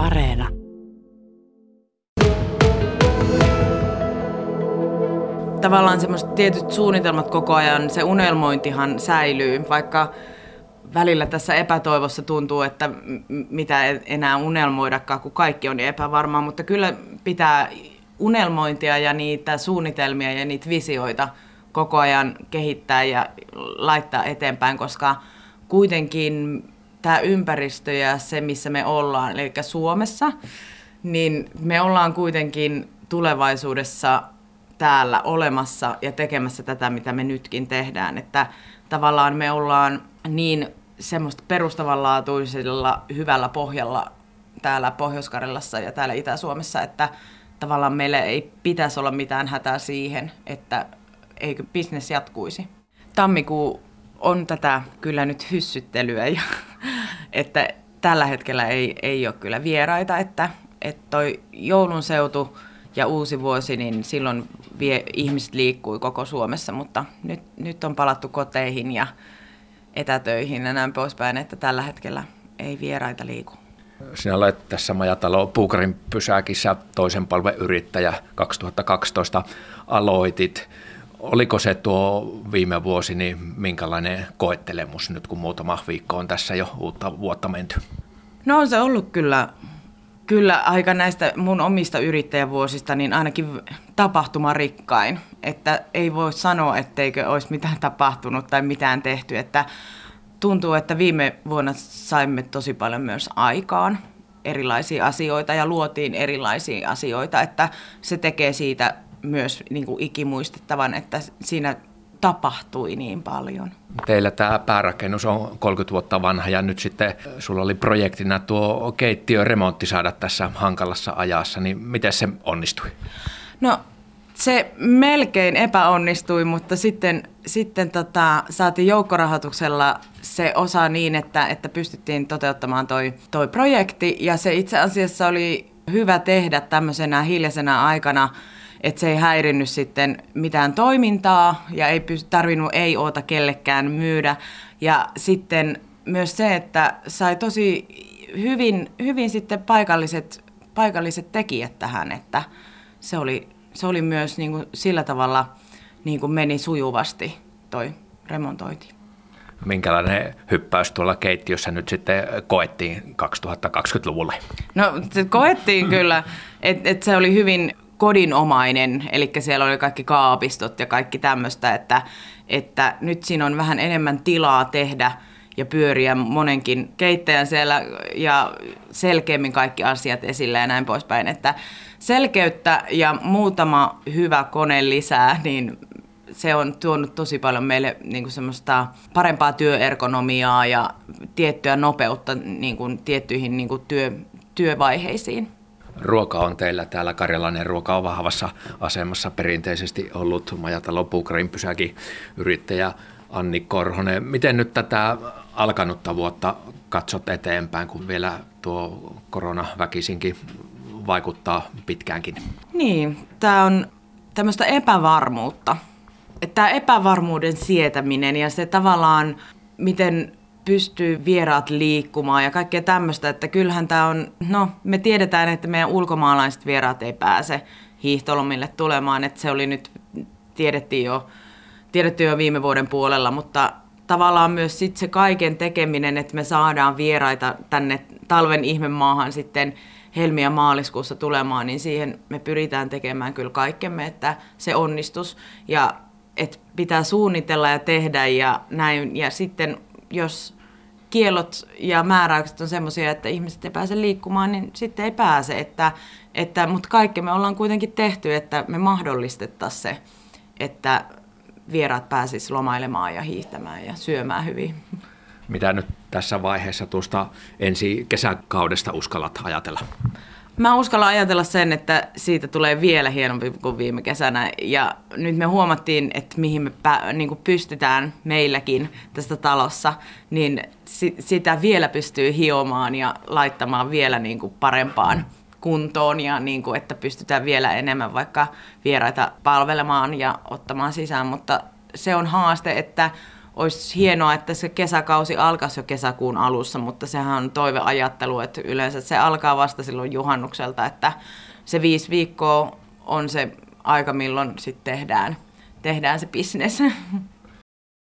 Areena. Tavallaan semmoiset tietyt suunnitelmat koko ajan, se unelmointihan säilyy, vaikka välillä tässä epätoivossa tuntuu, että mitä enää unelmoidakaan, kun kaikki on epävarmaa, mutta kyllä pitää unelmointia ja niitä suunnitelmia ja niitä visioita koko ajan kehittää ja laittaa eteenpäin, koska kuitenkin tämä ympäristö ja se, missä me ollaan, eli Suomessa, niin me ollaan kuitenkin tulevaisuudessa täällä olemassa ja tekemässä tätä, mitä me nytkin tehdään. Että tavallaan me ollaan niin semmoista perustavanlaatuisella hyvällä pohjalla täällä pohjois ja täällä Itä-Suomessa, että tavallaan meillä ei pitäisi olla mitään hätää siihen, että eikö bisnes jatkuisi. Tammikuu on tätä kyllä nyt hyssyttelyä, ja, että tällä hetkellä ei, ei ole kyllä vieraita, että, että toi joulun seutu ja uusi vuosi, niin silloin vie, ihmiset liikkui koko Suomessa, mutta nyt, nyt on palattu koteihin ja etätöihin ja näin poispäin, että tällä hetkellä ei vieraita liiku. Sinä olet tässä Majatalo Puukarin pysäkissä toisen palven yrittäjä 2012 aloitit. Oliko se tuo viime vuosi, niin minkälainen koettelemus nyt, kun muutama viikko on tässä jo uutta vuotta menty? No on se ollut kyllä, kyllä aika näistä mun omista yrittäjävuosista, niin ainakin tapahtumarikkain. Että ei voi sanoa, etteikö olisi mitään tapahtunut tai mitään tehty. Että tuntuu, että viime vuonna saimme tosi paljon myös aikaan erilaisia asioita ja luotiin erilaisia asioita, että se tekee siitä myös niin kuin ikimuistettavan, että siinä tapahtui niin paljon. Teillä tämä päärakennus on 30 vuotta vanha ja nyt sitten sulla oli projektina tuo keittiöremontti saada tässä hankalassa ajassa, niin miten se onnistui? No se melkein epäonnistui, mutta sitten, sitten tota, saatiin joukkorahoituksella se osa niin, että, että pystyttiin toteuttamaan toi, toi projekti. Ja se itse asiassa oli hyvä tehdä tämmöisenä hiljaisena aikana, että se ei häirinnyt sitten mitään toimintaa ja ei tarvinnut ei oota kellekään myydä. Ja sitten myös se, että sai tosi hyvin, hyvin sitten paikalliset, paikalliset tekijät tähän, että se oli, se oli myös niin kuin sillä tavalla niin kuin meni sujuvasti toi remontointi. Minkälainen hyppäys tuolla keittiössä nyt sitten koettiin 2020-luvulle? No se koettiin kyllä, että et se oli hyvin kodinomainen, eli siellä oli kaikki kaapistot ja kaikki tämmöistä, että, että nyt siinä on vähän enemmän tilaa tehdä ja pyöriä monenkin keittäjän siellä ja selkeämmin kaikki asiat esille ja näin poispäin, että selkeyttä ja muutama hyvä kone lisää, niin se on tuonut tosi paljon meille niin kuin semmoista parempaa työergonomiaa ja tiettyä nopeutta niin kuin tiettyihin niin kuin työ, työvaiheisiin. Ruoka on teillä täällä, karjalainen ruoka on vahvassa asemassa perinteisesti ollut Majatalo Puukarin pysäkin yrittäjä Anni Korhonen. Miten nyt tätä alkanutta vuotta katsot eteenpäin, kun vielä tuo korona väkisinkin vaikuttaa pitkäänkin? Niin, tämä on tämmöistä epävarmuutta. Tämä epävarmuuden sietäminen ja se tavallaan, miten pystyy vieraat liikkumaan ja kaikkea tämmöistä, että kyllähän tämä on, no me tiedetään, että meidän ulkomaalaiset vieraat ei pääse hiihtolomille tulemaan, että se oli nyt, tiedettiin jo, tiedettiin jo viime vuoden puolella, mutta tavallaan myös sit se kaiken tekeminen, että me saadaan vieraita tänne talven ihmemaahan sitten helmi- ja maaliskuussa tulemaan, niin siihen me pyritään tekemään kyllä kaikkemme, että se onnistus ja että pitää suunnitella ja tehdä ja näin. Ja sitten jos kielot ja määräykset on semmoisia, että ihmiset ei pääse liikkumaan, niin sitten ei pääse. Että, että, mutta kaikki me ollaan kuitenkin tehty, että me mahdollistettaisiin se, että vieraat pääsis lomailemaan ja hiihtämään ja syömään hyvin. Mitä nyt tässä vaiheessa tuosta ensi kesäkaudesta uskallat ajatella? Mä uskallan ajatella sen, että siitä tulee vielä hienompi kuin viime kesänä. Ja nyt me huomattiin, että mihin me pä, niin kuin pystytään meilläkin tästä talossa, niin si, sitä vielä pystyy hiomaan ja laittamaan vielä niin kuin parempaan kuntoon ja niin kuin, että pystytään vielä enemmän vaikka vieraita palvelemaan ja ottamaan sisään. Mutta se on haaste, että olisi hienoa, että se kesäkausi alkaisi jo kesäkuun alussa, mutta sehän on toiveajattelu, että yleensä se alkaa vasta silloin juhannukselta, että se viisi viikkoa on se aika, milloin sitten tehdään, tehdään se bisnes.